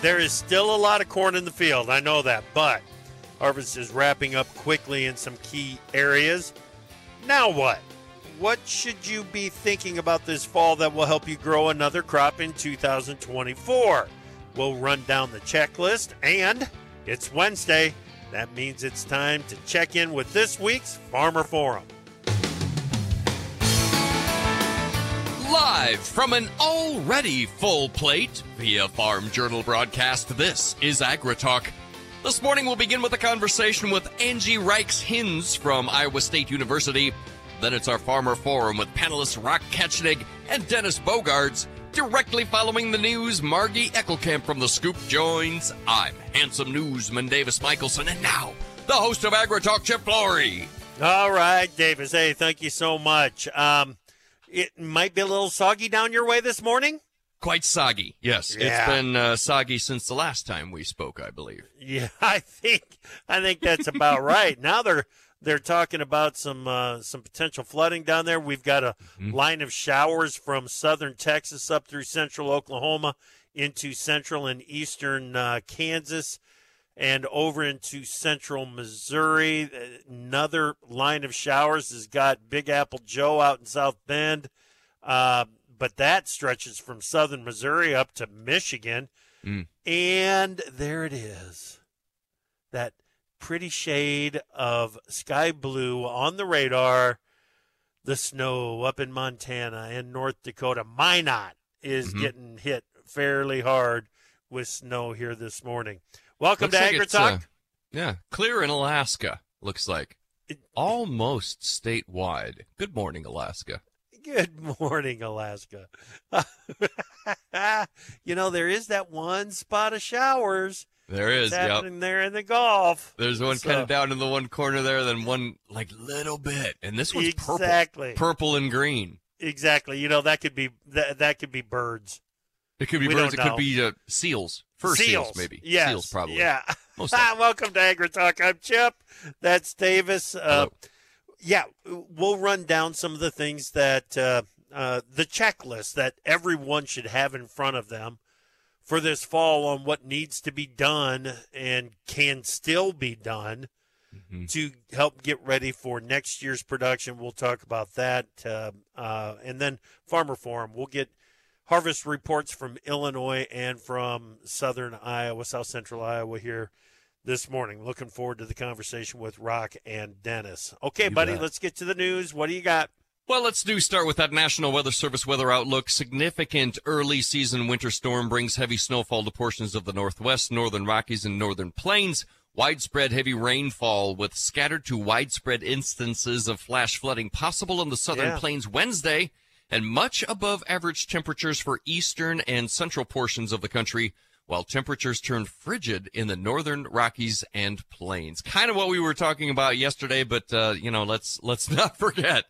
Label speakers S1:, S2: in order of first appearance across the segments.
S1: There is still a lot of corn in the field, I know that, but harvest is wrapping up quickly in some key areas. Now what? What should you be thinking about this fall that will help you grow another crop in 2024? We'll run down the checklist, and it's Wednesday. That means it's time to check in with this week's Farmer Forum.
S2: Live from an already full plate via Farm Journal broadcast, this is AgriTalk. This morning we'll begin with a conversation with Angie Rieck-Hinz from Iowa State University. Then it's our Farmer Forum with panelists Rock Ketchnig and Dennis Bogaards. Directly following the news, Margie Eckelkamp from The Scoop joins. I'm handsome newsman Davis Michaelson, and now the host of AgriTalk, Chip Flory.
S1: All right, Davis. Hey, thank you so much. Um, it might be a little soggy down your way this morning.
S2: Quite soggy, yes.
S1: Yeah.
S2: It's been uh, soggy since the last time we spoke, I believe.
S1: Yeah, I think I think that's about right. Now they're they're talking about some uh, some potential flooding down there. We've got a line of showers from southern Texas up through central Oklahoma into central and eastern uh, Kansas and over into central Missouri. Another line of showers has got Big Apple Joe out in South Bend, uh, but that stretches from southern Missouri up to Michigan.
S2: Mm.
S1: And there it is. That pretty shade of sky blue on the radar. The snow up in Montana and North Dakota. Minot is
S2: Mhm.
S1: getting hit fairly hard with snow here this morning. Welcome
S2: Looks
S1: to
S2: like
S1: Agri Talk.
S2: uh, yeah, clear in Alaska, looks like. Almost statewide. Good morning, Alaska.
S1: Good morning, Alaska. you know, there is that one spot of showers
S2: There is,
S1: happening there in the Gulf.
S2: There's one
S1: So-
S2: kind of down in the one corner there, then one like little bit, and this one's
S1: Exactly.
S2: purple, purple and green.
S1: Exactly. You know, that could be that, that could be birds.
S2: It could be
S1: We
S2: birds. It could be uh, seals, fur seals, maybe.
S1: Yes.
S2: Seals, probably.
S1: Yeah.
S2: Most.
S1: Welcome to Agri Talk. I'm Chip. That's Davis. Uh, yeah, we'll run down some of the things that uh, uh, the checklist that everyone should have in front of them for this fall on what needs to be done and can still be done
S2: Mhm.
S1: to help get ready for next year's production. We'll talk about that. Uh, uh, and then Farmer Forum. We'll get harvest reports from Illinois and from southern Iowa, south central Iowa here this morning. Looking forward to the conversation with Rock and Dennis. Okay,
S2: You
S1: buddy,
S2: bet.
S1: let's get to the news. What do you got?
S2: Well, let's do start with that National Weather Service weather outlook. Significant early season winter storm brings heavy snowfall to portions of the Northwest, Northern Rockies, and Northern Plains. Widespread heavy rainfall with scattered to widespread instances of flash flooding possible in the Southern
S1: Yeah.
S2: Plains Wednesday, and much above average temperatures for eastern and central portions of the country, while temperatures turn frigid in the Northern Rockies and Plains. Kind of what we were talking about yesterday, but uh, you know, let's let's not forget.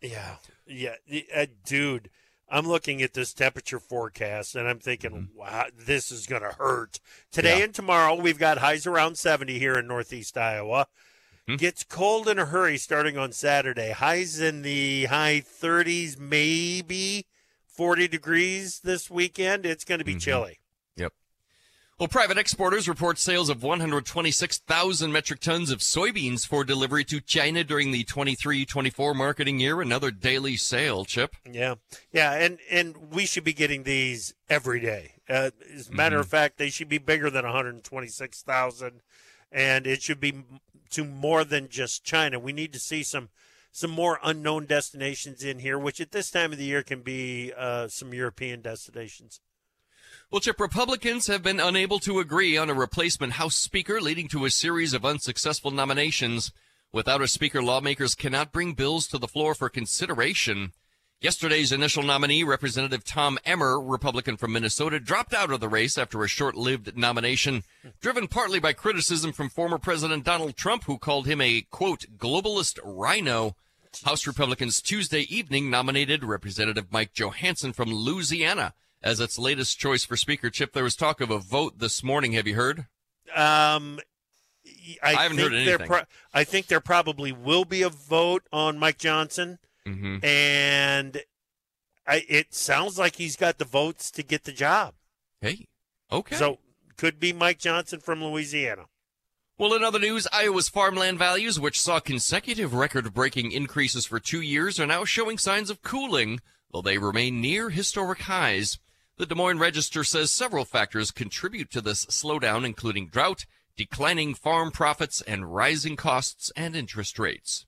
S1: Yeah, yeah, uh, dude. I'm looking at this temperature forecast and I'm thinking, wow, this is going to hurt. Today
S2: Mm-hmm. Yeah.
S1: and tomorrow, we've got highs around 70 here in Northeast Iowa.
S2: Mhm.
S1: Gets cold in a hurry starting on Saturday. Highs in the high 30s, maybe 40 degrees this weekend. It's going to be
S2: Mhm.
S1: chilly.
S2: Yep. Well, private exporters report sales of 126,000 metric tons of soybeans for delivery to China during the 23-24 marketing year. Another daily sale, Chip.
S1: Yeah, yeah, and and we should be getting these every day. Uh, as a matter
S2: Mm-hmm.
S1: of fact, they should be bigger than 126,000, and it should be to more than just China. We need to see some some more unknown destinations in here, which at this time of the year can be uh, some European destinations.
S2: Well, Chip, Republicans have been unable to agree on a replacement House Speaker, leading to a series of unsuccessful nominations. Without a Speaker, lawmakers cannot bring bills to the floor for consideration. Yesterday's initial nominee, Representative Tom Emmer, Republican from Minnesota, dropped out of the race after a short-lived nomination, driven partly by criticism from former President Donald Trump, who called him a, quote, globalist rhino. House Republicans Tuesday evening nominated Representative Mike Johnson from Louisiana as its latest choice for Speaker. Chip, there was talk of a vote this morning. Have you heard?
S1: Um, I,
S2: I haven't heard anything.
S1: pro- I think there probably will be a vote on Mike Johnson.
S2: Mm-hmm.
S1: and I, it sounds like he's got the votes to get the job.
S2: Hey, okay.
S1: So could be Mike Johnson from Louisiana.
S2: Well, in other news, Iowa's farmland values, which saw consecutive record breaking increases for two years, are now showing signs of cooling, though they remain near historic highs. The Des Moines Register says several factors contribute to this slowdown, including drought, declining farm profits, and rising costs and interest rates.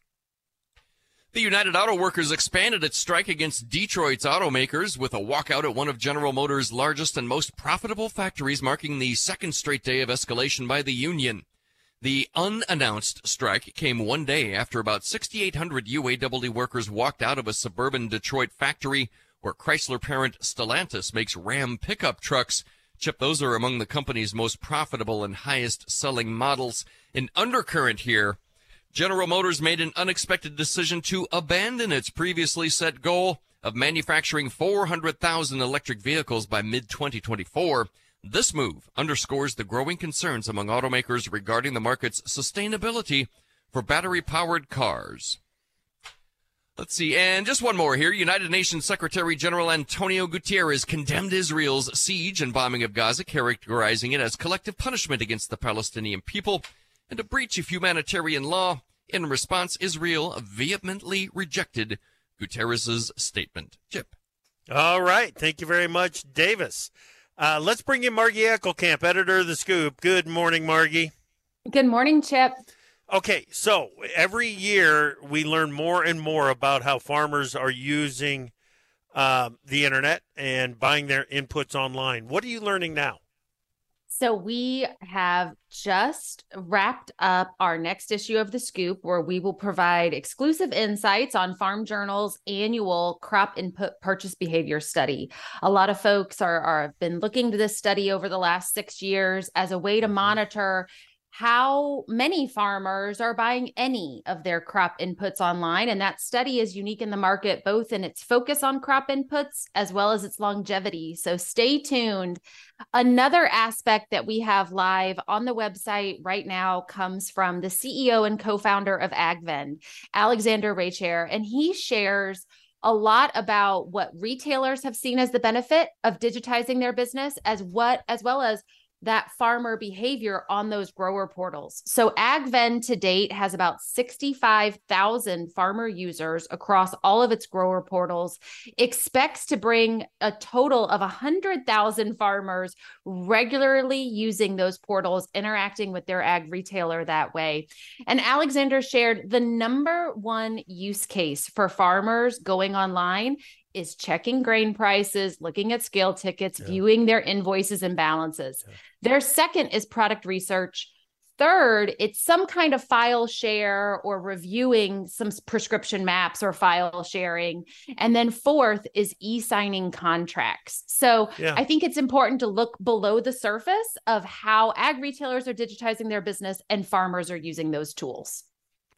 S2: The United Auto Workers expanded its strike against Detroit's automakers with a walkout at one of General Motors' largest and most profitable factories, marking the second straight day of escalation by the union. The unannounced strike came one day after about 6,800 UAW workers walked out of a suburban Detroit factory where Chrysler parent Stellantis makes Ram pickup trucks. Chip, those are among the company's most profitable and highest selling models. An undercurrent here. General Motors made an unexpected decision to abandon its previously set goal of manufacturing 400,000 electric vehicles by mid 2024. This move underscores the growing concerns among automakers regarding the market's sustainability for battery powered cars. Let's see, and just one more here. United Nations Secretary General Antonio Guterres condemned Israel's siege and bombing of Gaza, characterizing it as collective punishment against the Palestinian people and a breach of humanitarian law. In response, Israel vehemently rejected Guterres' statement. Chip.
S1: All right. Thank you very much, Davis. Uh, let's bring in Margie Eckelkamp, editor of The Scoop. Good morning, Margie.
S3: Good morning, Chip.
S1: Okay, so every year we learn more and more about how farmers are using um, the internet and buying their inputs online. What are you learning now?
S3: So we have just wrapped up our next issue of the Scoop, where we will provide exclusive insights on Farm Journal's annual crop input purchase behavior study. A lot of folks are, are have been looking to this study over the last six years as a way to mm-hmm. monitor how many farmers are buying any of their crop inputs online. And that study is unique in the market, both in its focus on crop inputs as well as its longevity. So stay tuned. Another aspect that we have live on the website right now comes from the CEO and co founder of AgVend, Alexander Reichert, and he shares a lot about what retailers have seen as the benefit of digitizing their business as what as well as that farmer behavior on those grower portals. So AgVend to date has about 65,000 farmer users across all of its grower portals, expects to bring a total of 100,000 farmers regularly using those portals, interacting with their ag retailer that way. And Alexander shared the number one use case for farmers going online is checking grain prices, looking at scale tickets, yeah. viewing their invoices and balances. Yeah. Their second is product research. Third, it's some kind of file share or reviewing some prescription maps or file sharing. And then fourth is e signing contracts. So yeah. I think it's important to look below the surface of how ag retailers are digitizing their business and farmers are using those tools.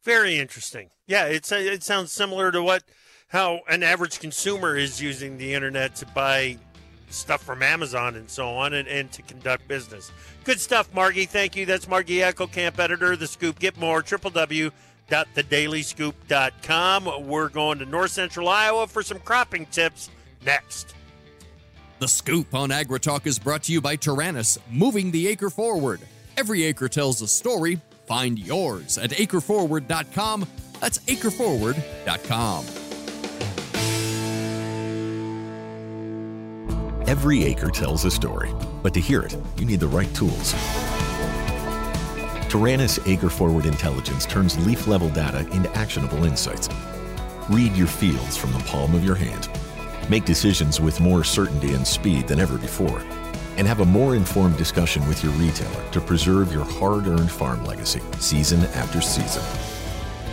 S1: Very interesting. Yeah, it's it sounds similar to what how an average consumer is using the internet to buy stuff from Amazon and so on and, and to conduct business. Good stuff, Margie. Thank you. That's Margie Eckelkamp, editor of The Scoop. Get more, www.thedailyscoop.com. We're going to north central Iowa for some cropping tips next.
S2: The Scoop on AgriTalk is brought to you by Taranis, moving the acre forward. Every acre tells a story. Find yours at acreforward.com. That's acreforward.com.
S4: Every acre tells a story, but to hear it, you need the right tools. Taranis Acre Forward Intelligence turns leaf level data into actionable insights. Read your fields from the palm of your hand. Make decisions with more certainty and speed than ever before. And have a more informed discussion with your retailer to preserve your hard earned farm legacy season after season.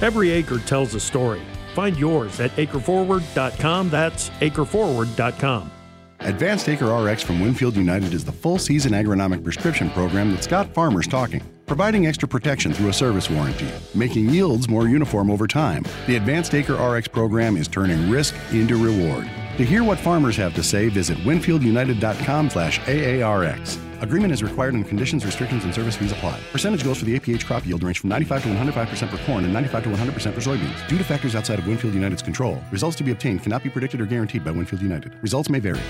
S5: Every acre tells a story. Find yours at acreforward.com. That's acreforward.com.
S6: Advanced Acre RX from Winfield United is the full season agronomic prescription program that's got farmers talking, providing extra protection through a service warranty, making yields more uniform over time. The Advanced Acre RX program is turning risk into reward. To hear what farmers have to say, visit winfieldunited.com slash AARX. Agreement is required and conditions, restrictions, and service fees apply. Percentage goals for the APH crop yield range from 95 to 105% for corn and 95 to 100% for soybeans. Due to factors outside of Winfield United's control, results to be obtained cannot be predicted or guaranteed by Winfield United. Results may vary.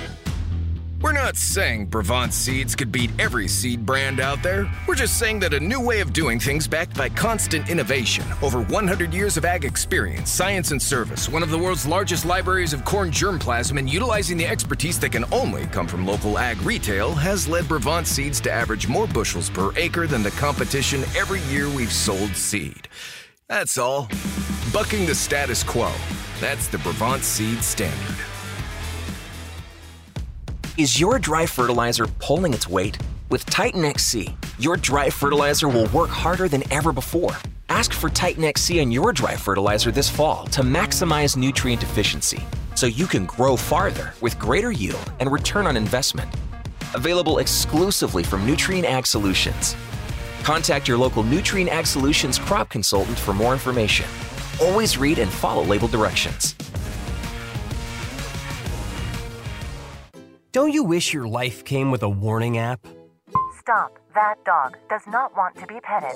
S7: We're not saying Brevant Seeds could beat every seed brand out there. We're just saying that a new way of doing things backed by constant innovation, over 100 years of ag experience, science and service, one of the world's largest libraries of corn germplasm, and utilizing the expertise that can only come from local ag retail has led Brevant Seeds to average more bushels per acre than the competition every year we've sold seed. That's all. Bucking the status quo. That's the Brevant Seed Standard.
S8: Is your dry fertilizer pulling its weight? With Titan XC, your dry fertilizer will work harder than ever before. Ask for Titan XC in your dry fertilizer this fall to maximize nutrient efficiency so you can grow farther with greater yield and return on investment. Available exclusively from Nutrien Ag Solutions. Contact your local Nutrien Ag Solutions crop consultant for more information. Always read and follow label directions.
S9: Don't you wish your life came with a warning app?
S10: Stop. That dog does not want to be petted.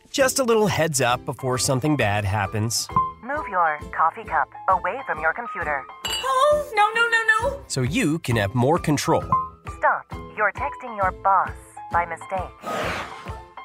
S9: Just a little heads up before something bad happens.
S10: Move your coffee cup away from your computer.
S11: Oh, no, no, no, no.
S9: So you can have more control.
S10: Stop. You're texting your boss by mistake.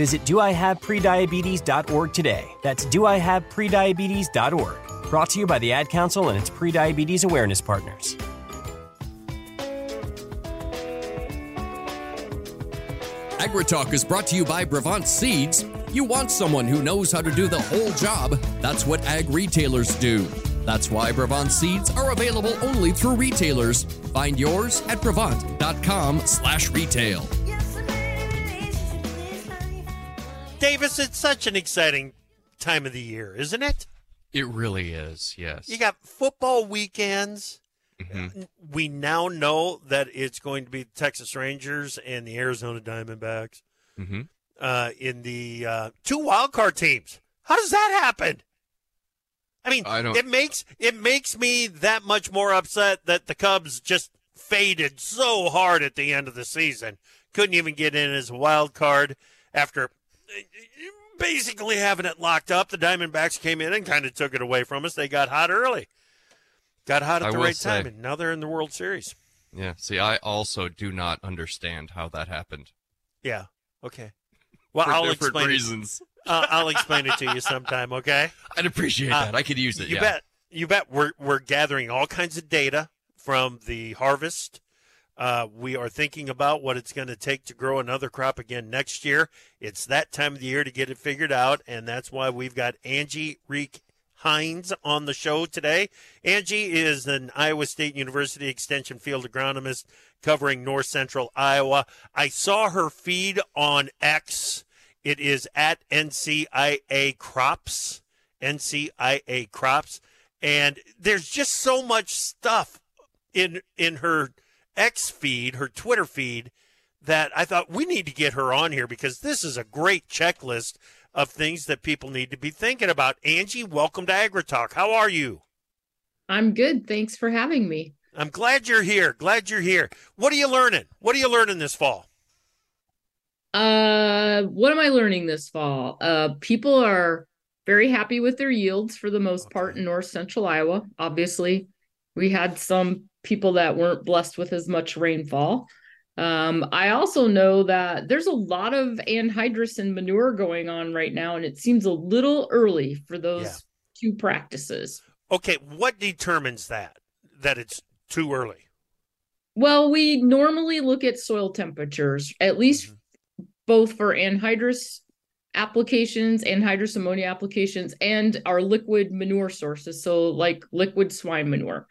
S9: Visit doihaveprediabetes.org today. That's doihaveprediabetes.org. Brought to you by the Ad Council and its prediabetes awareness partners.
S2: AgriTalk is brought to you by Brevant Seeds. You want someone who knows how to do the whole job. That's what ag retailers do. That's why Brevant Seeds are available only through retailers. Find yours at brevant.com
S1: Davis, it's such an exciting time of the year, isn't it?
S2: It really is, yes.
S1: You got football weekends. Mm-hmm. We now know that it's going to be the Texas Rangers and the Arizona Diamondbacks mm-hmm. uh, in the uh, two wild card teams. How does that happen? I mean, I it makes it makes me that much more upset that the Cubs just faded so hard at the end of the season. Couldn't even get in as a wild card after basically having it locked up. The Diamondbacks came in and kind of took it away from us. They got hot early, got hot at I the right say, time, and now they're in the World Series.
S2: Yeah. See, I also do not understand how that happened.
S1: Yeah. Okay. Well,
S2: For
S1: I'll
S2: explain
S1: reasons. It. Uh, I'll explain it to you sometime. Okay.
S2: I'd appreciate uh, that. I could use it.
S1: You
S2: yeah.
S1: bet. You bet. We're we're gathering all kinds of data from the harvest uh, we are thinking about what it's going to take to grow another crop again next year. It's that time of the year to get it figured out, and that's why we've got Angie Reek Hines on the show today. Angie is an Iowa State University Extension field agronomist covering north central Iowa. I saw her feed on X. It is at NCIA Crops, NCIA Crops, and there's just so much stuff in in her X feed, her Twitter feed, that I thought we need to get her on here because this is a great checklist of things that people need to be thinking about. Angie, welcome to AgriTalk. How are you?
S12: I'm good. Thanks for having me.
S1: I'm glad you're here. Glad you're here. What are you learning? What are you learning this fall?
S12: Uh, what am I learning this fall? Uh, people are very happy with their yields for the most okay. part in north central Iowa. Obviously, we had some people that weren't blessed with as much rainfall. Um, I also know that there's a lot of anhydrous and manure going on right now, and it seems a little early for those yeah. two practices.
S1: Okay, what determines that that it's too early?
S12: Well, we normally look at soil temperatures, at least mm-hmm. both for anhydrous applications, anhydrous ammonia applications, and our liquid manure sources. So, like liquid swine manure.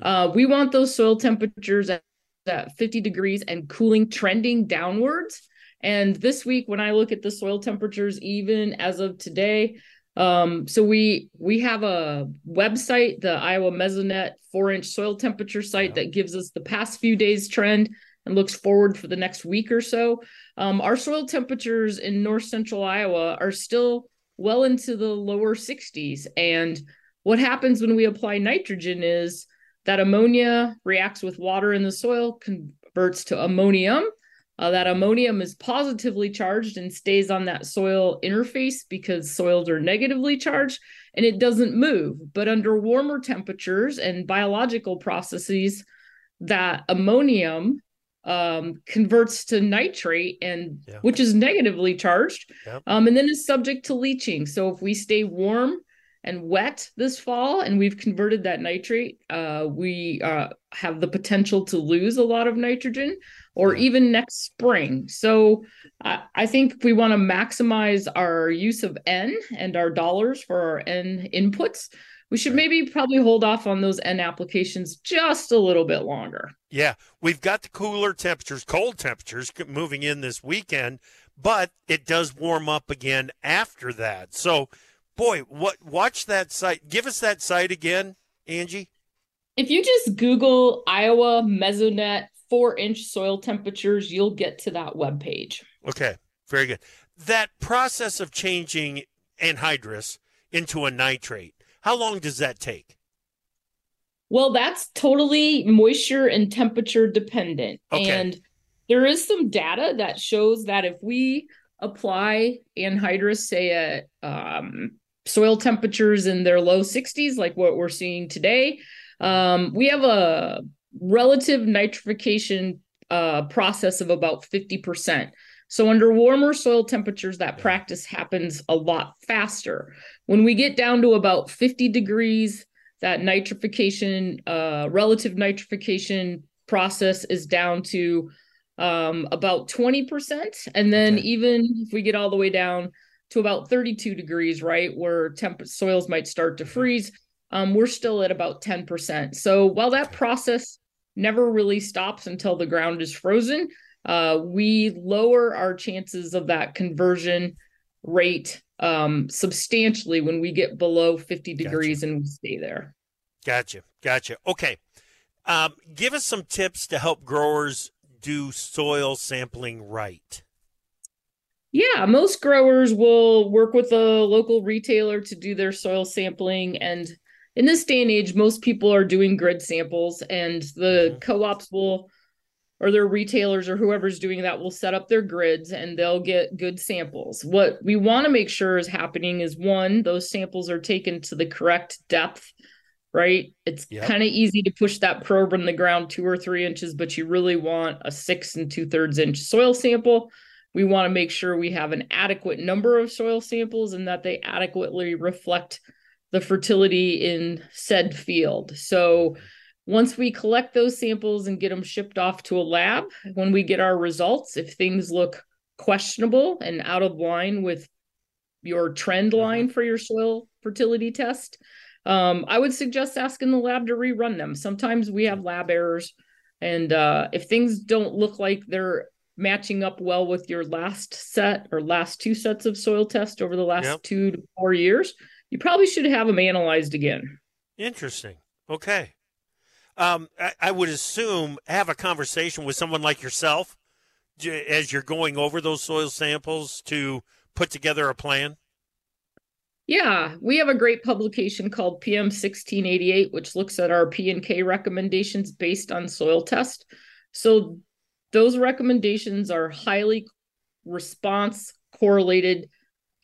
S12: Uh, we want those soil temperatures at, at 50 degrees and cooling trending downwards. And this week, when I look at the soil temperatures, even as of today, um, so we we have a website, the Iowa Mesonet four inch soil temperature site yeah. that gives us the past few days trend and looks forward for the next week or so. Um, our soil temperatures in north central Iowa are still well into the lower 60s. And what happens when we apply nitrogen is that ammonia reacts with water in the soil, converts to ammonium. Uh, that ammonium is positively charged and stays on that soil interface because soils are negatively charged and it doesn't move. But under warmer temperatures and biological processes, that ammonium um, converts to nitrate and yeah. which is negatively charged yep. um, and then is subject to leaching. So if we stay warm and wet this fall and we've converted that nitrate, uh, we uh, have the potential to lose a lot of nitrogen or even next spring. So uh, I think we want to maximize our use of N and our dollars for our N inputs. We should maybe probably hold off on those N applications just a little bit longer.
S1: Yeah, we've got the cooler temperatures, cold temperatures moving in this weekend, but it does warm up again after that. So boy, what watch that site. Give us that site again, Angie.
S12: If you just Google Iowa Mesonet four inch soil temperatures, you'll get to that web page.
S1: Okay, very good. That process of changing anhydrous into a nitrate, how long does that take?
S12: Well, that's totally moisture and temperature dependent. Okay. And there is some data that shows that if we apply anhydrous, say at um, soil temperatures in their low 60s, like what we're seeing today. Um, we have a relative nitrification uh, process of about 50%. So, under warmer soil temperatures, that practice happens a lot faster. When we get down to about 50 degrees, that nitrification, uh, relative nitrification process is down to um, about 20%. And then, okay. even if we get all the way down to about 32 degrees, right, where temp- soils might start to freeze, um, we're still at about 10%. So while that process never really stops until the ground is frozen, uh, we lower our chances of that conversion rate um, substantially when we get below 50 degrees gotcha. and we stay there.
S1: Gotcha. Gotcha. Okay. Um, give us some tips to help growers do soil sampling right.
S12: Yeah, most growers will work with a local retailer to do their soil sampling. And in this day and age, most people are doing grid samples, and the mm-hmm. co ops will, or their retailers or whoever's doing that will set up their grids and they'll get good samples. What we want to make sure is happening is one, those samples are taken to the correct depth right? It's yep. kind of easy to push that probe in the ground two or three inches, but you really want a six and two thirds inch soil sample we want to make sure we have an adequate number of soil samples and that they adequately reflect the fertility in said field. So once we collect those samples and get them shipped off to a lab, when we get our results, if things look questionable and out of line with your trend mm-hmm. line for your soil fertility test, um, I would suggest asking the lab to rerun them. Sometimes we have lab errors, and uh, if things don't look like they're matching up well with your last set or last two sets of soil tests over the last yep. two to four years, you probably should have them analyzed again.
S1: Interesting. Okay. Um, I, I would assume have a conversation with someone like yourself as you're going over those soil samples to put together a plan.
S12: Yeah, we have a great publication called PM 1688, which looks at our P and K recommendations based on soil test. So those recommendations are highly response correlated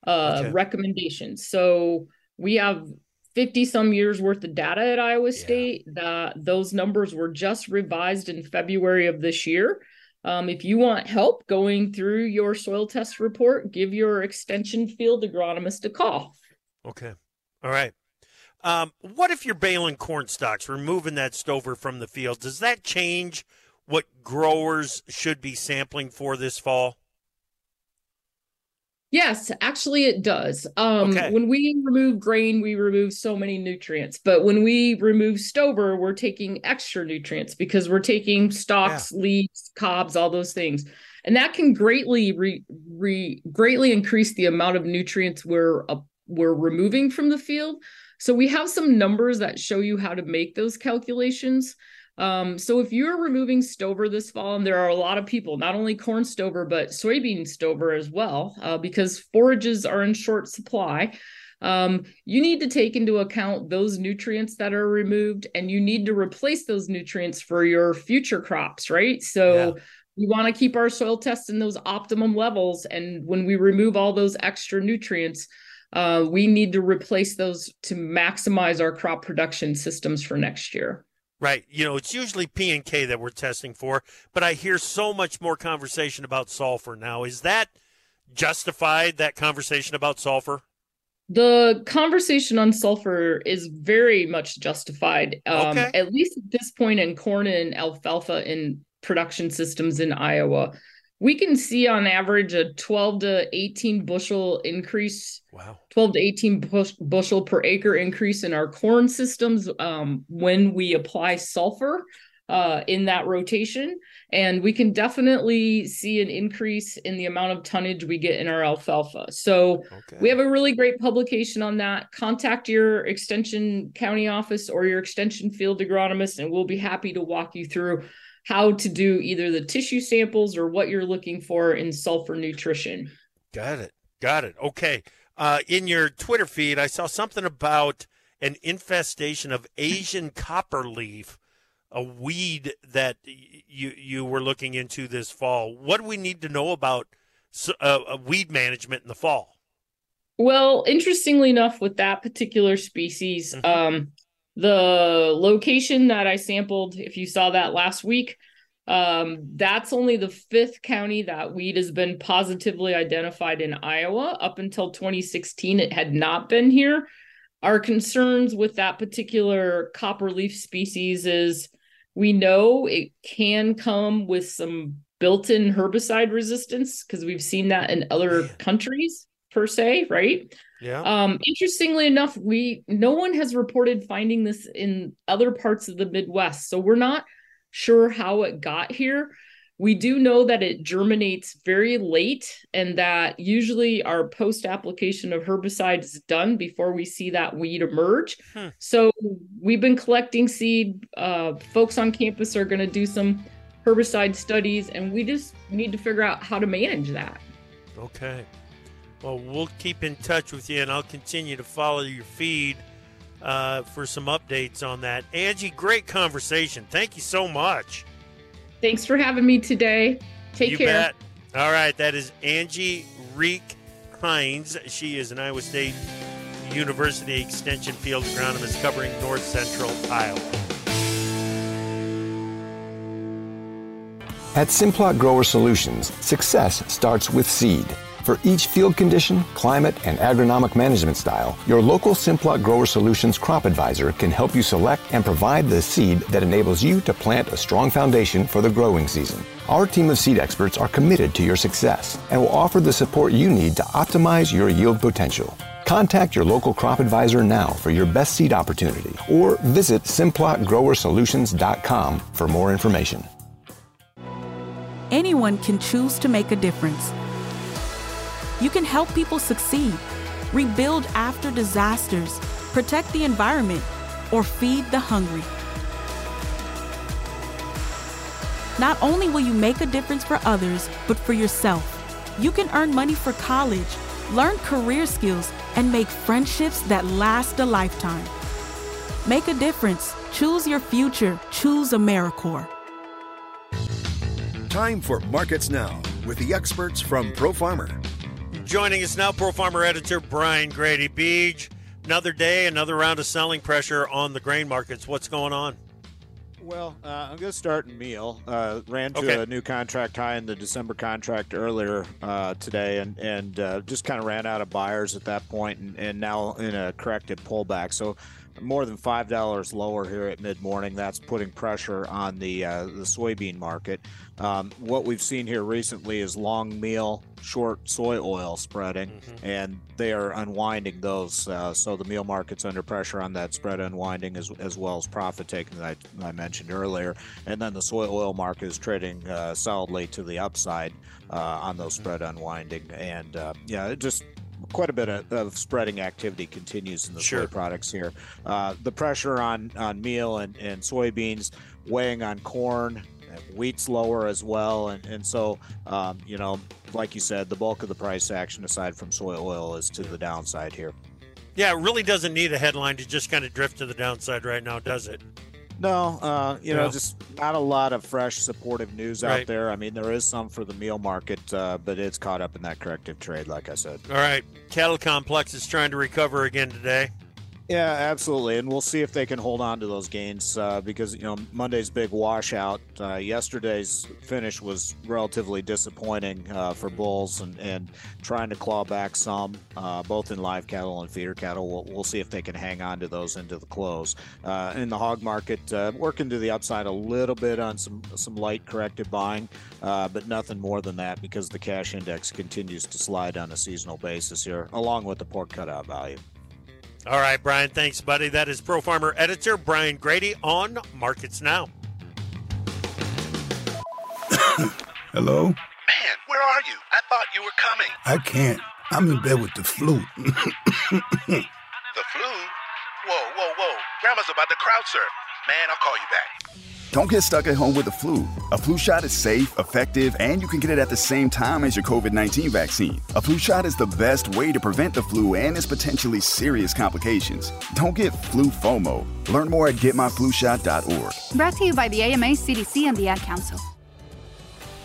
S12: uh, okay. recommendations. So we have 50 some years worth of data at Iowa State. Yeah. That those numbers were just revised in February of this year. Um, if you want help going through your soil test report, give your extension field agronomist a call.
S1: Okay. All right. Um, what if you're baling corn stalks, removing that stover from the field? Does that change what growers should be sampling for this fall?
S12: Yes, actually it does. Um okay. when we remove grain, we remove so many nutrients. But when we remove stover, we're taking extra nutrients because we're taking stalks, yeah. leaves, cobs, all those things. And that can greatly re, re greatly increase the amount of nutrients we're uh, we're removing from the field. So we have some numbers that show you how to make those calculations. Um, so if you're removing stover this fall, and there are a lot of people, not only corn stover, but soybean stover as well, uh, because forages are in short supply, um, you need to take into account those nutrients that are removed and you need to replace those nutrients for your future crops, right? So yeah. we want to keep our soil tests in those optimum levels. And when we remove all those extra nutrients, uh, we need to replace those to maximize our crop production systems for next year.
S1: Right. You know, it's usually P and K that we're testing for, but I hear so much more conversation about sulfur now. Is that justified, that conversation about sulfur?
S12: The conversation on sulfur is very much justified, um, okay. at least at this point in corn and alfalfa in production systems in Iowa we can see on average a 12 to 18 bushel increase wow. 12 to 18 bush, bushel per acre increase in our corn systems um, when we apply sulfur uh, in that rotation. And we can definitely see an increase in the amount of tonnage we get in our alfalfa. So okay. we have a really great publication on that. Contact your extension county office or your extension field agronomist and we'll be happy to walk you through how to do either the tissue samples or what you're looking for in sulfur nutrition.
S1: Got it. Got it. Okay. Uh, in your Twitter feed, I saw something about an infestation of Asian copperleaf, a weed that you you were looking into this fall. What do we need to know about uh, weed management in the fall?
S12: Well, interestingly enough, with that particular species, mm-hmm. um, the location that I sampled, if you saw that last week, um, that's only the fifth county that weed has been positively identified in Iowa. Up until 2016, it had not been here. Our concerns with that particular copperleaf species is we know it can come with some built-in herbicide resistance because we've seen that in other countries per se, right?
S1: Yeah.
S12: Um, interestingly enough, we no one has reported finding this in other parts of the Midwest. So we're not sure how it got here. We do know that it germinates very late and that usually our post application of herbicide is done before we see that weed emerge. Hmm. So we've been collecting seed. Uh, folks on campus are going to do some herbicide studies, and we just need to figure out how to manage that.
S1: Okay. Well, we'll keep in touch with you, and I'll continue to follow your feed uh, for some updates on that. Angie, great conversation. Thank you so much.
S12: Thanks for having me today. Take
S1: you
S12: care.
S1: Bet. All right, that is Angie Reek Hines. She is an Iowa State University Extension Field Agronomist covering North Central Iowa.
S13: At Simplot Grower Solutions, success starts with seed. For each field condition, climate, and agronomic management style, your local Simplot Grower Solutions crop advisor can help you select and provide the seed that enables you to plant a strong foundation for the growing season. Our team of seed experts are committed to your success and will offer the support you need to optimize your yield potential. Contact your local crop advisor now for your best seed opportunity or visit simplotgrowersolutions.com for more information.
S14: Anyone can choose to make a difference you can help people succeed, rebuild after disasters, protect the environment, or feed the hungry. Not only will you make a difference for others, but for yourself. You can earn money for college, learn career skills, and make friendships that last a lifetime. Make a difference. Choose your future. Choose AmeriCorps.
S15: Time for Markets Now with the experts from Pro Farmer.
S1: Joining us now, Pro Farmer Editor Brian Grete Beach. Another day, another round of selling pressure on the grain markets. What's going on?
S16: Well, uh, I'm going to start in meal. Uh, ran to okay. a new contract high in the December contract earlier uh, today, and and uh, just kind of ran out of buyers at that point, and, and now in a corrected pullback. So more than five dollars lower here at mid morning. That's putting pressure on the uh, the soybean market. Um, what we've seen here recently is long meal, short soy oil spreading, mm-hmm. and they are unwinding those. Uh, so the meal market's under pressure on that spread unwinding as, as well as profit taking that I, I mentioned earlier. And then the soy oil market is trading uh, solidly to the upside uh, on those spread unwinding. And uh, yeah, it just quite a bit of, of, spreading activity continues in the sure. soy products here. Uh, the pressure on, on meal and, and soybeans weighing on corn wheat's lower as well, and and so um, you know, like you said, the bulk of the price action aside from soy oil is to the downside here.
S1: Yeah, it really doesn't need a headline to just kind of drift to the downside right now, does it?
S16: No, uh, you know, just not a lot of fresh supportive news right. out there. I mean, there is some for the meal market, uh, but it's caught up in that corrective trade, like I said.
S1: All right, cattle complex is trying to recover again today.
S16: Yeah, absolutely, and we'll see if they can hold on to those gains uh, because you know Monday's big washout. Uh, yesterday's finish was relatively disappointing uh, for bulls, and, and trying to claw back some, uh, both in live cattle and feeder cattle. We'll, we'll, see if they can hang on to those into the close. Uh, in the hog market, uh, working to the upside a little bit on some some light corrective buying, but nothing more than that because the cash index continues to slide on a seasonal basis here, along with the pork cutout value.
S1: All right, Brian. Thanks, buddy. That is Pro Farmer editor Brian Grete on Markets Now.
S17: Hello? Man,
S18: where are you? I thought you were coming.
S17: I can't. I'm in bed with the flu.
S18: the flu? Whoa, whoa, whoa. Grandma's about to crowd surf. Man, I'll call you back.
S17: Don't get stuck at home with the flu. A flu shot is safe, effective, and you can get it at the same time as your COVID 19 vaccine. A flu shot is the best way to prevent the flu and its potentially serious complications. Don't get flu FOMO. Learn more at getmyflushot.org.
S19: Brought to you by the AMA, CDC, and the Ad Council.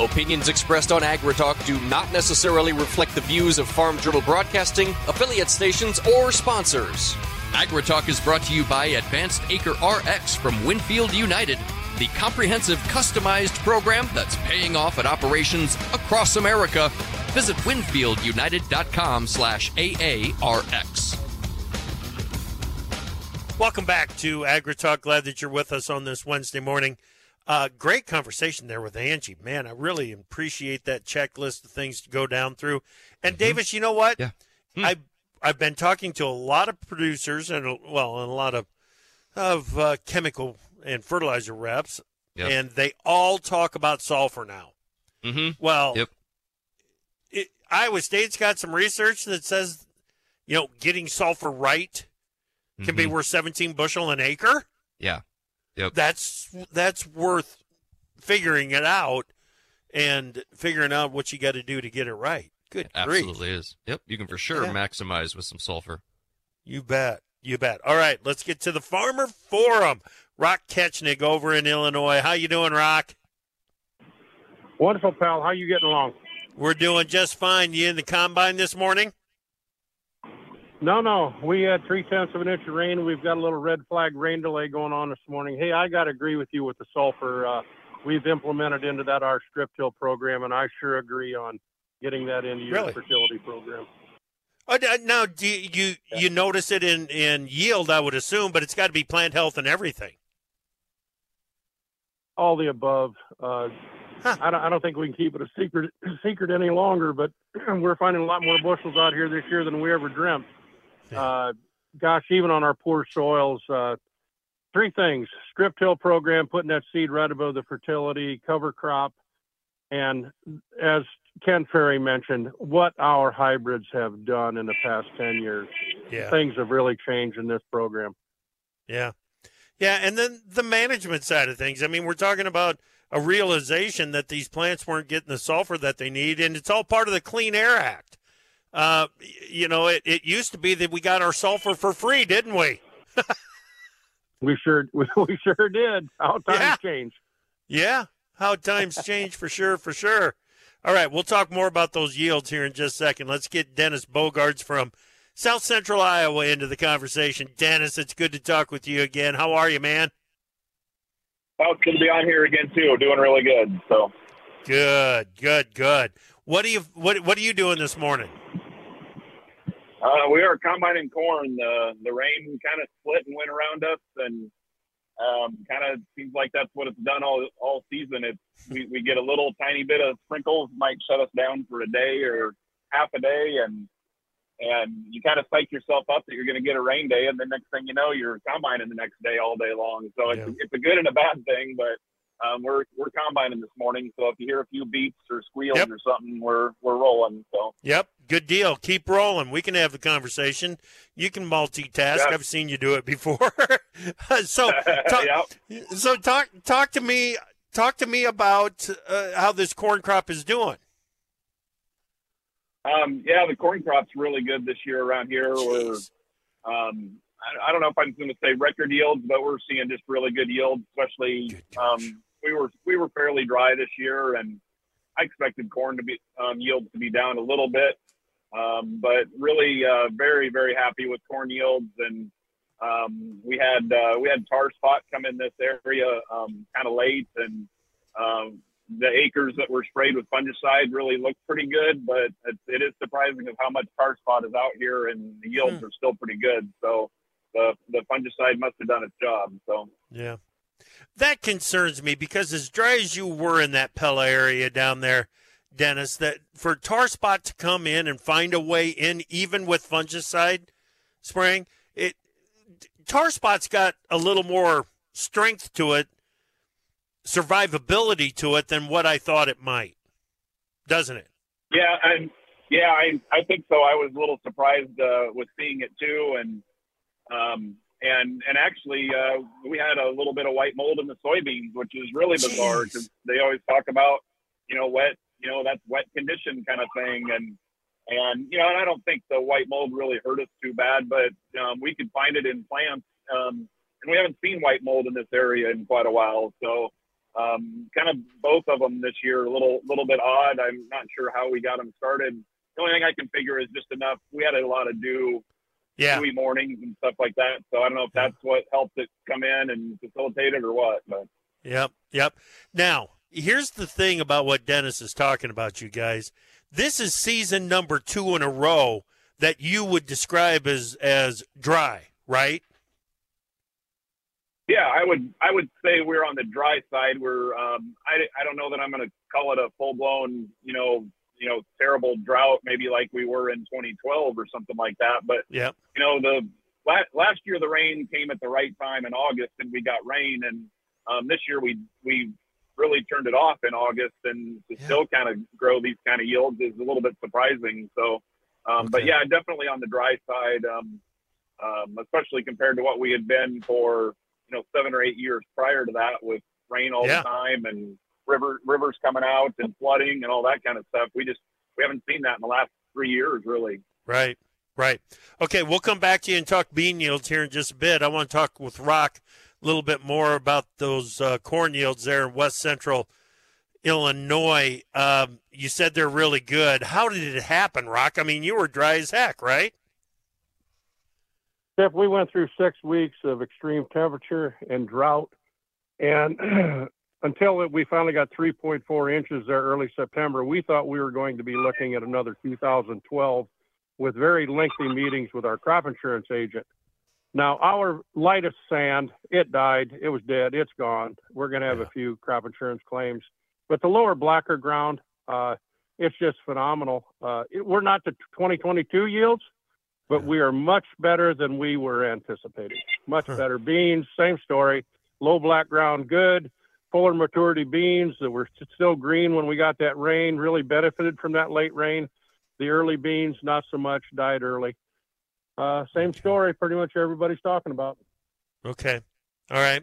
S2: Opinions expressed on AgriTalk do not necessarily reflect the views of Farm Journal Broadcasting, affiliate stations, or sponsors. AgriTalk is brought to you by Advanced Acre RX from Winfield United, the comprehensive customized program that's paying off at operations across America. Visit winfieldunited.com slash AARX.
S1: Welcome back to AgriTalk. Glad that you're with us on this Wednesday morning. Uh, great conversation there with Angie. Man, I really appreciate that checklist of things to go down through. And mm-hmm. Davis, you know what?
S2: Yeah.
S1: Hmm. I I've been talking to a lot of producers and well, and a lot of of uh, chemical and fertilizer reps, yep. and they all talk about sulfur now.
S2: Mm-hmm.
S1: Well,
S2: yep.
S1: it, Iowa State's got some research that says, you know, getting sulfur right can mm-hmm. be worth 17 bushel an acre.
S2: Yeah. Yep.
S1: That's that's worth figuring it out and figuring out what you got to do to get it right. Good
S2: it Absolutely is. Yep. You can for sure yeah. maximize with some sulfur.
S1: You bet. You bet. All right, let's get to the Farmer Forum. Rock Ketchnig over in Illinois. How you doing, Rock?
S20: Wonderful, pal. How you getting along?
S1: We're doing just fine. You in the combine this morning?
S20: No, no. We had three tenths of an inch of rain. We've got a little red flag rain delay going on this morning. Hey, I got to agree with you with the sulfur. Uh, we've implemented into that our strip till program, and I sure agree on getting that into your really? fertility program.
S1: Uh, now, do you you, yeah. you notice it in, in yield? I would assume, but it's got to be plant health and everything.
S20: All the above. Uh, huh. I, don't, I don't think we can keep it a secret secret any longer, but we're finding a lot more bushels out here this year than we ever dreamt. Yeah. Uh, gosh, even on our poor soils, uh, three things: strip till program, putting that seed right above the fertility, cover crop, and as Ken Ferrie mentioned, what our hybrids have done in the past ten years.
S1: Yeah.
S20: Things have really changed in this program.
S1: Yeah. Yeah, and then the management side of things. I mean, we're talking about a realization that these plants weren't getting the sulfur that they need, and it's all part of the Clean Air Act. Uh, you know, it, it used to be that we got our sulfur for free, didn't we?
S20: we sure we, we sure did. How times yeah. change.
S1: Yeah, how times change for sure, for sure. All right, we'll talk more about those yields here in just a second. Let's get Dennis Bogaards from South Central Iowa into the conversation. Dennis, it's good to talk with you again. How are you, man?
S21: Oh, it's good to be on here again too. Doing really good. So
S1: good, good, good. What do you what What are you doing this morning?
S21: Uh, we are combining corn. The the rain kind of split and went around us, and um, kind of seems like that's what it's done all all season. It's we, we get a little tiny bit of sprinkles, might shut us down for a day or half a day, and and you kind of psych yourself up that you're going to get a rain day, and the next thing you know, you're combining the next day all day long. So it's, yeah. it's a good and a bad thing, but um, we're we're combining this morning. So if you hear a few beeps or squeals yep. or something, we're we're rolling. So
S1: yep, good deal. Keep rolling. We can have the conversation. You can multitask. Yep. I've seen you do it before. so talk, yep. so talk talk to me talk to me about uh, how this corn crop is doing.
S21: Um, yeah, the corn crop's really good this year around here. Jeez. We're, um, I, I, don't know if I'm going to say record yields, but we're seeing just really good yields. Especially, um, we were we were fairly dry this year, and I expected corn to be um, yields to be down a little bit, um, but really uh, very very happy with corn yields. And um, we had uh, we had tar spot come in this area kind of late, and the acres that were sprayed with fungicide really looked pretty good, but it, it is surprising of how much tar spot is out here, and the yields hmm. are still pretty good. So the the fungicide must have done its job. So
S1: yeah, that concerns me because as dry as you were in that Pella area down there, Dennis, that for tar spot to come in and find a way in, even with fungicide spraying, it tar spot's got a little more strength to it survivability to it than what I thought it might, doesn't it?
S21: Yeah, and yeah, I I think so. I was a little surprised uh, with seeing it too, and um, and and actually uh, we had a little bit of white mold in the soybeans, which is really bizarre because they always talk about you know wet, you know that's wet condition kind of thing, and and you know, and I don't think the white mold really hurt us too bad, but um, we could find it in plants, um, and we haven't seen white mold in this area in quite a while, so um, kind of both of them this year, a little little bit odd. I'm not sure how we got them started. The only thing I can figure is just enough. We had a lot of dew,
S1: yeah.
S21: dewy mornings and stuff like that. So I don't know if that's what helped it come in and facilitate it or what. But
S1: yep, yep. Now here's the thing about what Dennis is talking about, you guys. This is season number two in a row that you would describe as as dry, right?
S21: Yeah, I would I would say we're on the dry side. We're um, I, I don't know that I'm going to call it a full blown you know you know terrible drought maybe like we were in 2012 or something like that. But
S1: yeah,
S21: you know the last last year the rain came at the right time in August and we got rain and um, this year we we really turned it off in August and to yeah. still kind of grow these kind of yields is a little bit surprising. So, um, okay. but yeah, definitely on the dry side, um, um, especially compared to what we had been for you know seven or eight years prior to that with rain all yeah. the time and river rivers coming out and flooding and all that kind of stuff. We just we haven't seen that in the last three years really.
S1: Right. Right. Okay, we'll come back to you and talk bean yields here in just a bit. I want to talk with Rock a little bit more about those uh, corn yields there in west central Illinois. Um, you said they're really good. How did it happen, Rock? I mean, you were dry as heck, right?
S20: Steph, we went through six weeks of extreme temperature and drought, and until we finally got 3.4 inches there early September, we thought we were going to be looking at another 2012 with very lengthy meetings with our crop insurance agent. Now, our lightest sand, it died. It was dead. It's gone. We're going to have yeah. a few crop insurance claims. But the lower blacker ground, uh, it's just phenomenal. Uh, it, we're not the 2022 yields, but we are much better than we were anticipating. Much better. Beans, same story. Low black ground, good. Fuller maturity beans that were still green when we got that rain, really benefited from that late rain. The early beans, not so much, died early. Uh, same story, pretty much everybody's talking about.
S1: Okay. All right.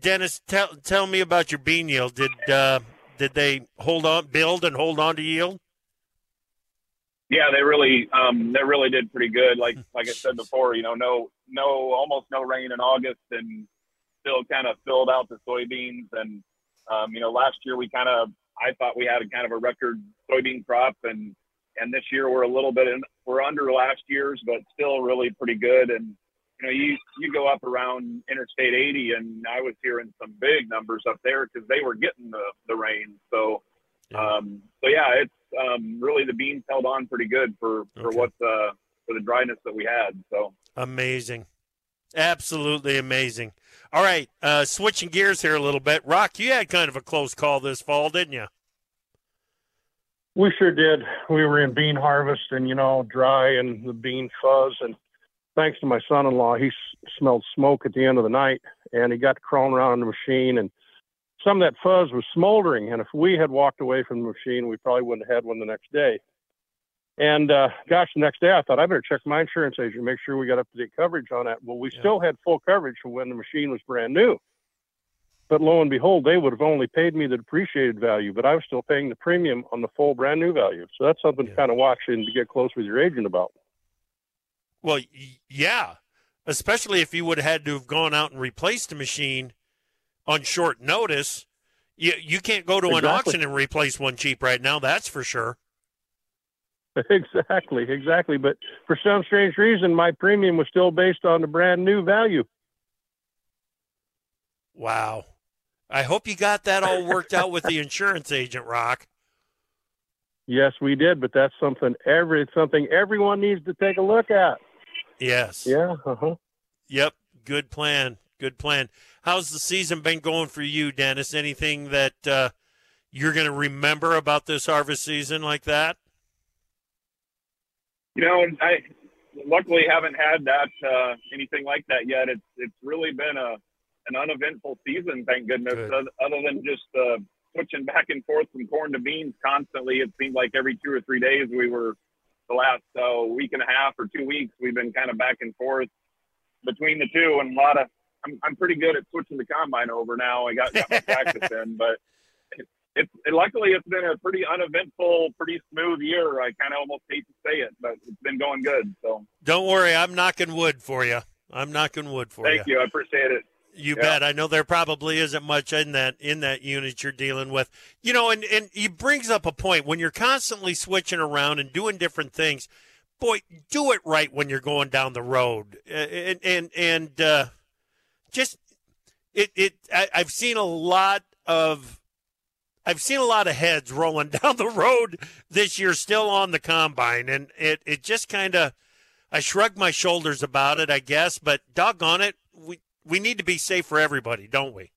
S1: Dennis, tell tell me about your bean yield. Did uh, did they hold on, build and hold on to yield?
S21: Yeah, they really um, they really did pretty good. Like like I said before, you know, no no almost no rain in August, and still kind of filled out the soybeans. And um, you know, last year we kind of I thought we had a kind of a record soybean crop, and and this year we're a little bit in, we're under last year's, but still really pretty good. And you know, you you go up around Interstate 80, and I was hearing some big numbers up there because they were getting the the rain. So, um, so yeah, it's um, really the beans held on pretty good for for
S1: Okay.
S21: what uh, for the dryness that we had. So.
S1: Amazing. Absolutely amazing. All right, uh, switching gears here a little bit. Rock, you had kind of a close call this fall, didn't you?
S20: We sure did. We were in bean harvest and, you know, dry and the bean fuzz. And thanks to my son in law, he s- smelled smoke at the end of the night and he got crawling around in the machine. And some of that fuzz was smoldering. And if we had walked away from the machine, we probably wouldn't have had one the next day. And uh, gosh, the next day I thought I better check my insurance agent, make sure we got up to date coverage on that. Well, we still had full coverage from when the machine was brand new. But lo and behold, they would have only paid me the depreciated value, but I was still paying the premium on the full brand new value. So that's something to kind of watch and to get close with your agent about.
S1: Well, yeah, especially if you would have had to have gone out and replaced the machine on short notice. You you can't go to an auction and replace one cheap right now. That's for sure.
S20: exactly, exactly. But for some strange reason, my premium was still based on the brand new value.
S1: Wow. I hope you got that all worked out with the insurance agent, Rock.
S20: Yes, we did, but that's something every something everyone needs to take a look at.
S1: Yes.
S20: Yeah. Uh-huh.
S1: Yep. Good plan. Good plan. How's the season been going for you, Dennis? Anything that uh, you're going to remember about this harvest season like that?
S21: You know, I luckily haven't had that uh, anything like that yet. It's it's really been a an uneventful season, thank goodness. Other, other than just uh, switching back and forth from corn to beans constantly, it seemed like every two or three days we were the last uh, week and a half or two weeks we've been kind of back and forth between the two, and a lot of. I'm I'm pretty good at switching the combine over now. I got, got my practice in, but it's it, luckily it's been a pretty uneventful, pretty smooth year. I kind of almost hate to say it, but it's been going good. So
S1: Don't worry, I'm knocking wood for you. I'm knocking wood for you.
S21: thank you. I appreciate it.
S1: You
S21: Yeah.
S1: bet. I know there probably isn't much in that in that unit you're dealing with. You know, and and it brings up a point when you're constantly switching around and doing different things. Boy, do it right when you're going down the road, and and and uh, just it it. I, I've seen a lot of. I've seen a lot of heads rolling down the road this year, still on the combine, and it it just kind of. I shrug my shoulders about it, I guess, but doggone it, we we need to be safe for everybody, don't we?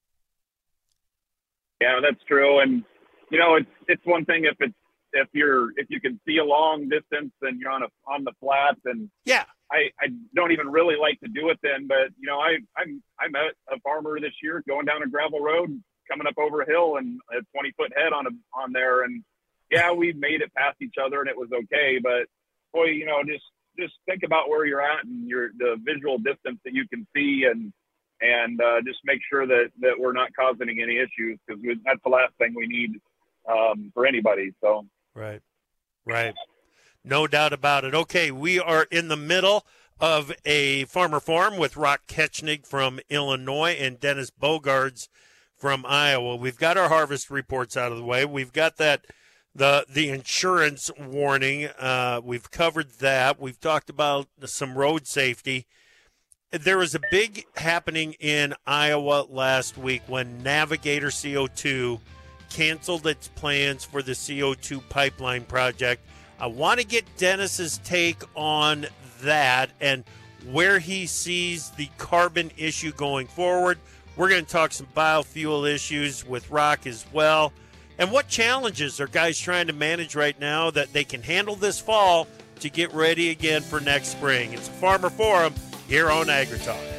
S21: Yeah, that's true. And you know, it's it's one thing if it's if you're if you can see a long distance and you're on a on the flats and
S1: yeah,
S21: I I don't even really like to do it then. But you know, I I'm I met a farmer this year going down a gravel road, coming up over a hill and a 20 foot head on a on there, and yeah, we made it past each other and it was okay. But boy, you know, just just think about where you're at and your the visual distance that you can see and and uh, just make sure that that we're not causing any issues because that's the last thing we need um, for anybody. So
S1: Right. Right. No doubt about it. Okay, we are in the middle of a farmer farm with Rock Ketchnig from Illinois and Dennis Bogaards from Iowa. We've got our harvest reports out of the way. We've got that the the insurance warning. Uh, we've covered that. We've talked about some road safety. There was a big happening in Iowa last week when Navigator CO2 canceled its plans for the CO2 pipeline project. I want to get Dennis's take on that and where he sees the carbon issue going forward. We're going to talk some biofuel issues with Rock as well. And what challenges are guys trying to manage right now that they can handle this fall to get ready again for next spring? It's a Farmer Forum here on AgriTalk.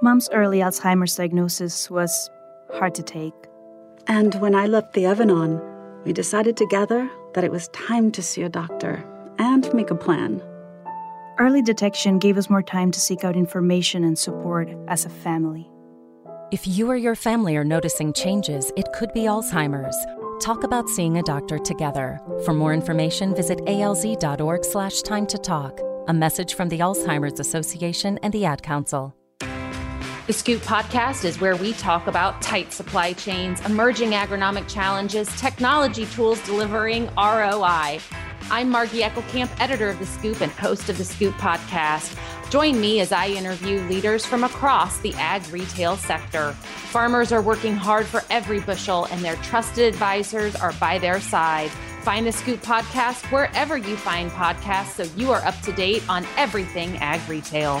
S22: Mom's early Alzheimer's diagnosis was hard to take.
S23: And when I left the Evan on, we decided together that it was time to see a doctor and make a plan.
S22: Early detection gave us more time to seek out information and support as a family.
S24: If you or your family are noticing changes, it could be Alzheimer's. Talk about seeing a doctor together. For more information, visit alz.org slash time to talk. A message from the Alzheimer's Association and the Ad Council.
S25: The Scoop podcast is where we talk about tight supply chains, emerging agronomic challenges, technology tools delivering ROI. I'm Margie Eckelkamp, editor of The Scoop and host of The Scoop podcast. Join me as I interview leaders from across the ag retail sector. Farmers are working hard for every bushel, and their trusted advisors are by their side. Find the Scoop podcast wherever you find podcasts so you are up to date on everything ag retail.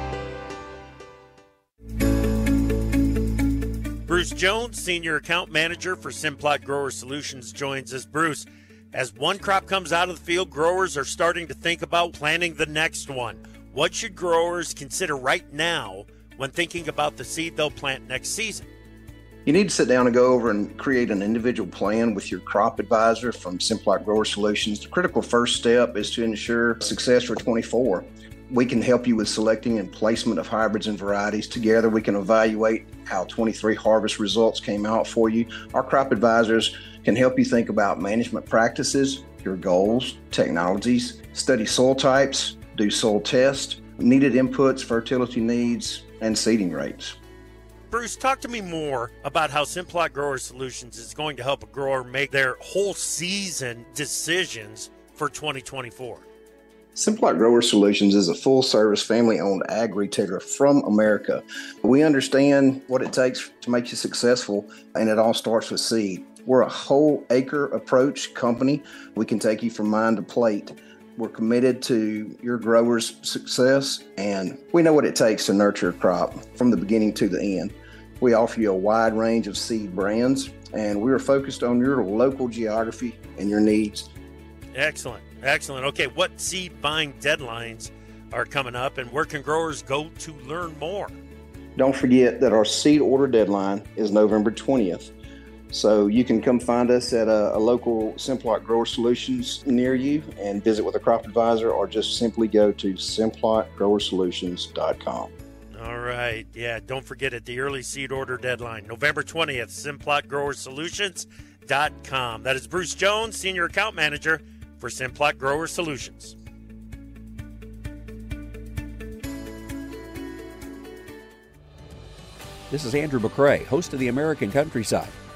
S1: Bruce Jones, Senior Account Manager for Simplot Grower Solutions, joins us. Bruce, as one crop comes out of the field, growers are starting to think about planting the next one. What should growers consider right now when thinking about the seed they'll plant next season?
S26: You need to sit down and go over and create an individual plan with your crop advisor from Simplot Grower Solutions. The critical first step is to ensure success for 24. We can help you with selecting and placement of hybrids and varieties. Together, we can evaluate how 23 harvest results came out for you. Our crop advisors can help you think about management practices, your goals, technologies, study soil types, do soil tests, needed inputs, fertility needs, and seeding rates.
S1: Bruce, talk to me more about how Simplot Grower Solutions is going to help a grower make their whole season decisions for 2024.
S26: Simplot Grower Solutions is a full service family owned ag retailer from America. We understand what it takes to make you successful, and it all starts with seed. We're a whole acre approach company. We can take you from mine to plate. We're committed to your grower's success, and we know what it takes to nurture a crop from the beginning to the end. We offer you a wide range of seed brands, and we are focused on your local geography and your needs.
S1: Excellent. Excellent. Okay, what seed buying deadlines are coming up, and where can growers go to learn more?
S26: Don't forget that our seed order deadline is November 20th. So you can come find us at a, a local Simplot Grower Solutions near you and visit with a crop advisor, or just simply go to simplotgrowersolutions.com.
S1: All right. Yeah, don't forget it. The early seed order deadline, November 20th, simplotgrowersolutions.com. That is Bruce Jones, Senior Account Manager for Simplot Grower Solutions.
S27: This is Andrew McCrea, host of the American Countryside.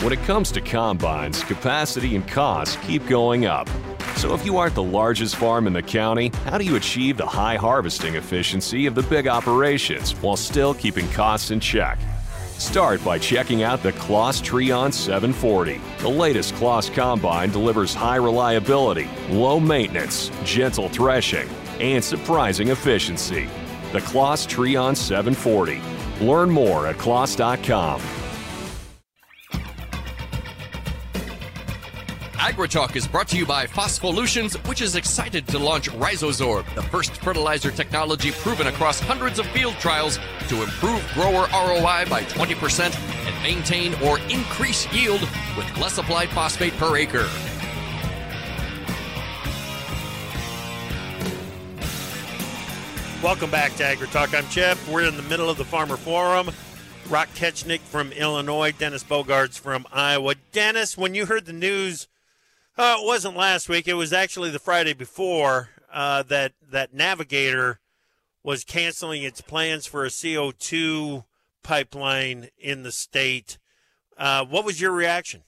S28: When it comes to combines, capacity and costs keep going up. So if you aren't the largest farm in the county, how do you achieve the high harvesting efficiency of the big operations while still keeping costs in check? Start by checking out the Claas Trion 740. The latest Claas combine delivers high reliability, low maintenance, gentle threshing, and surprising efficiency. The Claas Trion 740. Learn more at claas.com.
S2: AgriTalk is brought to you by Phospholutions, which is excited to launch RhizoSorb, the first fertilizer technology proven across hundreds of field trials to improve grower ROI by 20% and maintain, or increase yield with less applied phosphate per acre.
S1: Welcome back to Agri Talk. I'm Chip. We're in the middle of the Farmer Forum. Rock Ketchnick from Illinois, Dennis Bogaards from Iowa. Dennis, when you heard the news, uh, it wasn't last week. It was actually the Friday before uh, that that Navigator was canceling its plans for a CO2 pipeline in the state. Uh, what was your reaction?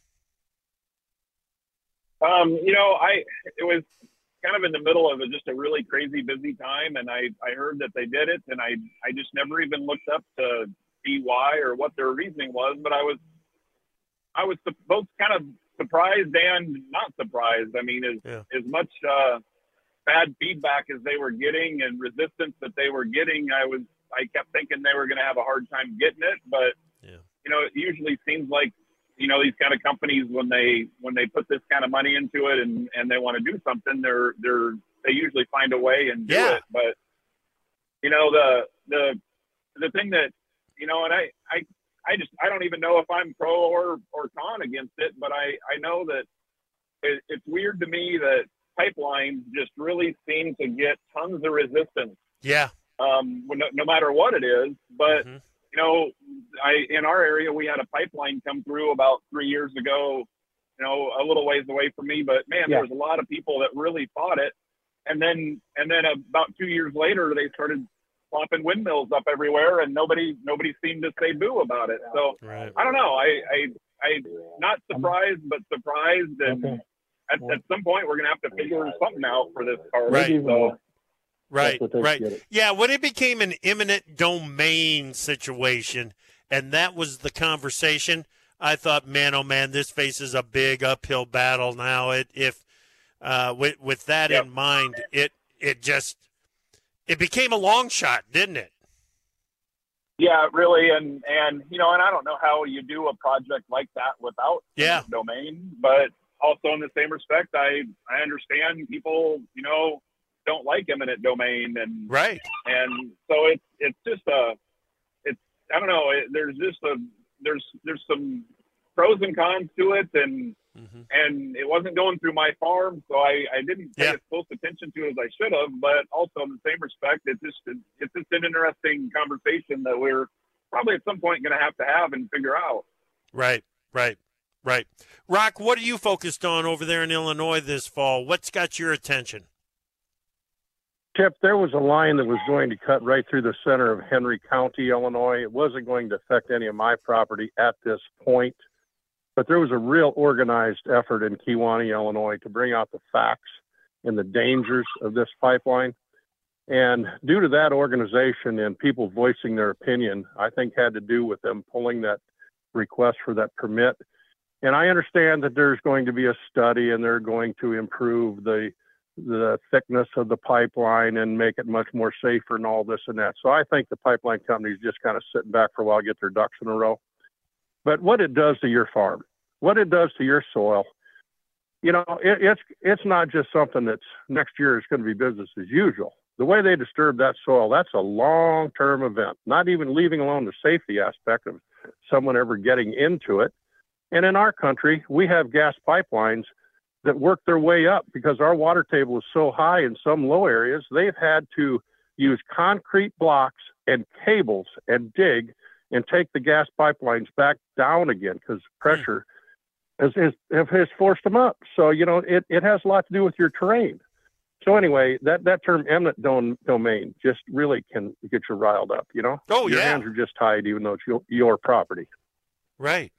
S21: Um, you know, I it was kind of in the middle of a, just a really crazy busy time, and I I heard that they did it, and I I just never even looked up to see why or what their reasoning was, but I was I was both kind of surprised and not surprised. I mean, as
S1: yeah.
S21: as much uh, bad feedback as they were getting and resistance that they were getting, I was I kept thinking they were going to have a hard time getting it. But
S1: yeah.
S21: you know, it usually seems like you know these kind of companies when they when they put this kind of money into it and and they want to do something, they're they're they usually find a way and do
S1: Yeah.
S21: it. But you know the the the thing that you know, and I I I just I don't even know if I'm pro or or con against it, but I I know that it, it's weird to me that pipelines just really seem to get tons of resistance
S1: Yeah.
S21: um, no, no matter what it is. But
S1: Mm-hmm.
S21: you know, I in our area we had a pipeline come through about three years ago. You know, a little ways away from me, but man,
S20: Yeah.
S21: there was a lot of people that really fought it. And then and then about two years later, they started plopping windmills up everywhere, and nobody nobody seemed to say boo about it. So
S1: Right.
S21: I don't know. I I I not surprised, but surprised, and at, at some point we're gonna have to figure something out for this car.
S1: Right.
S21: So.
S1: Right, right. Yeah, when it became an eminent domain situation, and that was the conversation, I thought, man, oh man, this faces a big uphill battle now. It if uh, with with that in mind, it it just it became a long shot, didn't it?
S21: Yeah, really, and and you know, and I don't know how you do a project like that without
S1: Yeah.
S21: domain, but also in the same respect, I I understand people, you know, don't like eminent domain, and
S1: Right.
S21: and so it's it's just a it's I don't know, it, there's just a there's there's some pros and cons to it, and Mm-hmm. and it wasn't going through my farm, so I I didn't pay
S1: Yeah.
S21: as close attention to it as I should have, but also in the same respect, it's just it's just an interesting conversation that we're probably at some point going to have to have and figure out.
S1: Right, right, right. Rock, what are you focused on over there in Illinois this fall? What's got your attention?
S20: Chip, there was a line that was going to cut right through the center of Henry County, Illinois. It wasn't going to affect any of my property at this point, but there was a real organized effort in Kewanee, Illinois to bring out the facts and the dangers of this pipeline. And due to that organization and people voicing their opinion, I think had to do with them pulling that request for that permit. And I understand that there's going to be a study and they're going to improve the the thickness of the pipeline and make it much more safer and all this and that. So I think the pipeline companies just kind of sitting back for a while, get their ducks in a row. But what it does to your farm, what it does to your soil, you know, it, it's it's not just something that's next year is going to be business as usual. The way they disturb that soil, that's a long-term event. Not even leaving alone the safety aspect of someone ever getting into it. And in our country, we have gas pipelines that work their way up because our water table is so high in some low areas, they've had to use concrete blocks and cables and dig and take the gas pipelines back down again because pressure has, has, has forced them up. So, you know, it, it has a lot to do with your terrain. So anyway, that, that term eminent dom- domain just really can get you riled up, you know?
S1: Oh,
S20: your
S1: yeah.
S20: hands are just tied even though it's your, your property.
S1: Right,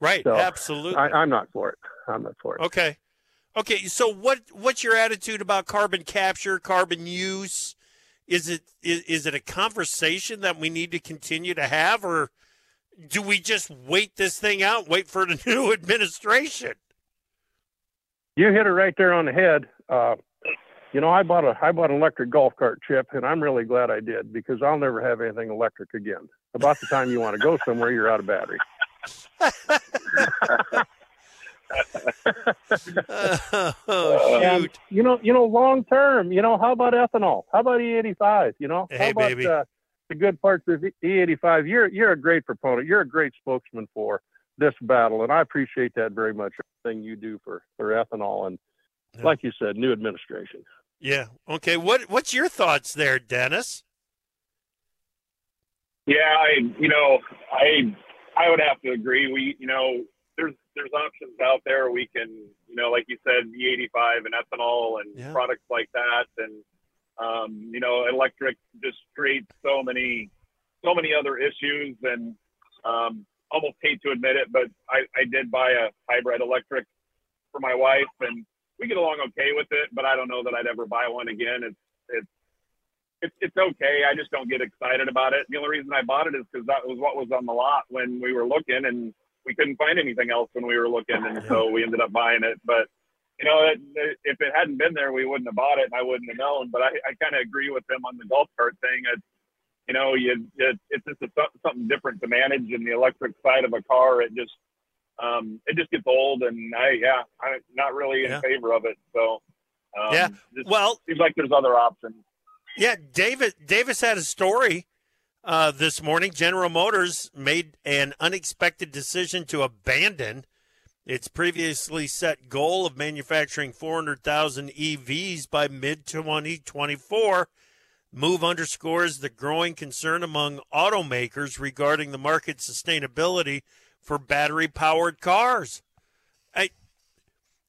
S1: right,
S20: So,
S1: absolutely.
S20: I, I'm not for it. I'm not for it.
S1: Okay. Okay, so what what's your attitude about carbon capture, carbon use? Is it is, is it a conversation that we need to continue to have or do we just wait this thing out, wait for the new administration?
S20: You hit it right there on the head. Uh, you know, I bought a I bought an electric golf cart chip, and I'm really glad I did because I'll never have anything electric again. About the time you want to go somewhere, you're out of battery.
S1: oh,
S20: And,
S1: shoot.
S20: you know, you know, long term. You know, how about ethanol? How about E85? You know,
S1: Hey,
S20: how about
S1: baby.
S20: Uh, the good parts of E85. You're you're a great proponent. You're a great spokesman for this battle, and I appreciate that very much. Everything you do for for ethanol, and
S1: Yeah.
S20: like you said, new administration.
S1: Yeah. Okay. What What's your thoughts there, Dennis?
S21: Yeah, I you know I I would have to agree. We you know there's there's options out there. We can you know like you said E85 and ethanol and
S1: Yeah.
S21: products like that, and um, you know electric just creates so many so many other issues. And um, almost hate to admit it, but I, I did buy a hybrid electric for my wife, and we get along okay with it. But I don't know that I'd ever buy one again. It's it's it's it's okay. I just don't get excited about it. The only reason I bought it is because that was what was on the lot when we were looking, and we couldn't find anything else when we were looking, and so we ended up buying it. But you know, it, it, if it hadn't been there, we wouldn't have bought it, and I wouldn't have known. But I, I kind of agree with them on the golf cart thing. It's you know, you it, it's just a, something different to manage, and the electric side of a car, it just um, it just gets old, and I yeah, I'm not really in
S1: Yeah.
S21: favor of it. So um,
S1: Yeah. Well-
S21: seems like there's other options.
S1: Yeah, David Davis had a story uh, this morning. General Motors made an unexpected decision to abandon its previously set goal of manufacturing 400,000 EVs by mid 2024. Move underscores the growing concern among automakers regarding the market sustainability for battery powered cars. I,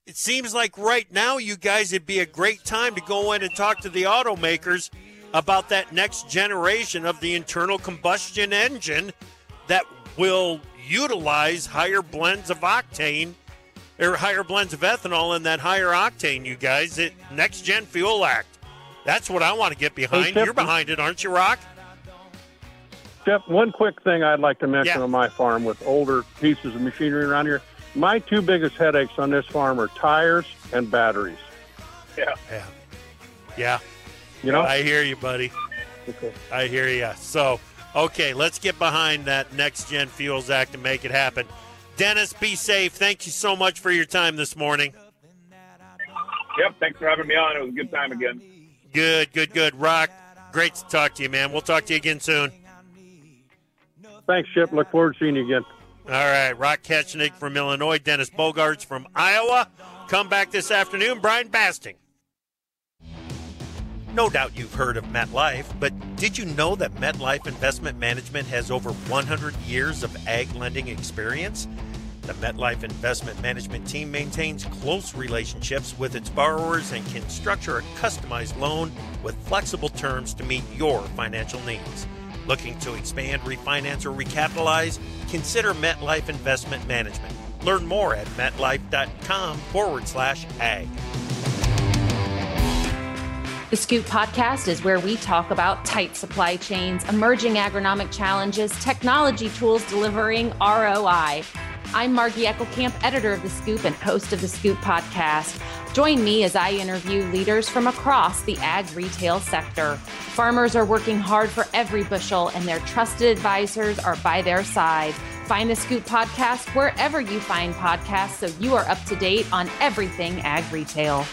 S1: it seems like right now, you guys, it'd be a great time to go in and talk to the automakers about that next generation of the internal combustion engine that will utilize higher blends of octane or higher blends of ethanol and that higher octane, you guys. It next gen fuel act. That's what I want to get behind.
S20: Chip,
S1: You're behind it, aren't you, Rock?
S20: Jeff, one quick thing I'd like to mention
S1: Yeah.
S20: on my farm with older pieces of machinery around here. My two biggest headaches on this farm are tires and batteries.
S21: Yeah.
S1: Yeah. Yeah.
S20: You know?
S1: I hear you, buddy.
S20: Okay.
S1: I hear you. So, okay, let's get behind that Next Gen Fuels Act and make it happen. Dennis, be safe. Thank you so much for your time this morning.
S21: Yep. Thanks for having me on. It was a good time again.
S1: Good, good, good. Rock, great to talk to you, man. We'll talk to you again soon.
S20: Thanks, Chip. Look forward to seeing you again.
S1: All right, Rock Ketchnick from Illinois, Dennis Bogaards from Iowa. Come back this afternoon, Brian Basting. No doubt you've heard of MetLife, but did you know that MetLife Investment Management has over 100 years of ag lending experience? The MetLife Investment Management team maintains close relationships with its borrowers and can structure a customized loan with flexible terms to meet your financial needs. Looking to expand, refinance, or recapitalize? Consider MetLife Investment Management. Learn more at metlife.com forward slash ag.
S25: The Scoop podcast is where we talk about tight supply chains, emerging agronomic challenges, technology tools delivering ROI. I'm Margie Eckelkamp, editor of The Scoop and host of The Scoop podcast. Join me as I interview leaders from across the ag retail sector. Farmers are working hard for every bushel, and their trusted advisors are by their side. Find The Scoop podcast wherever you find podcasts so you are up to date on everything ag retail.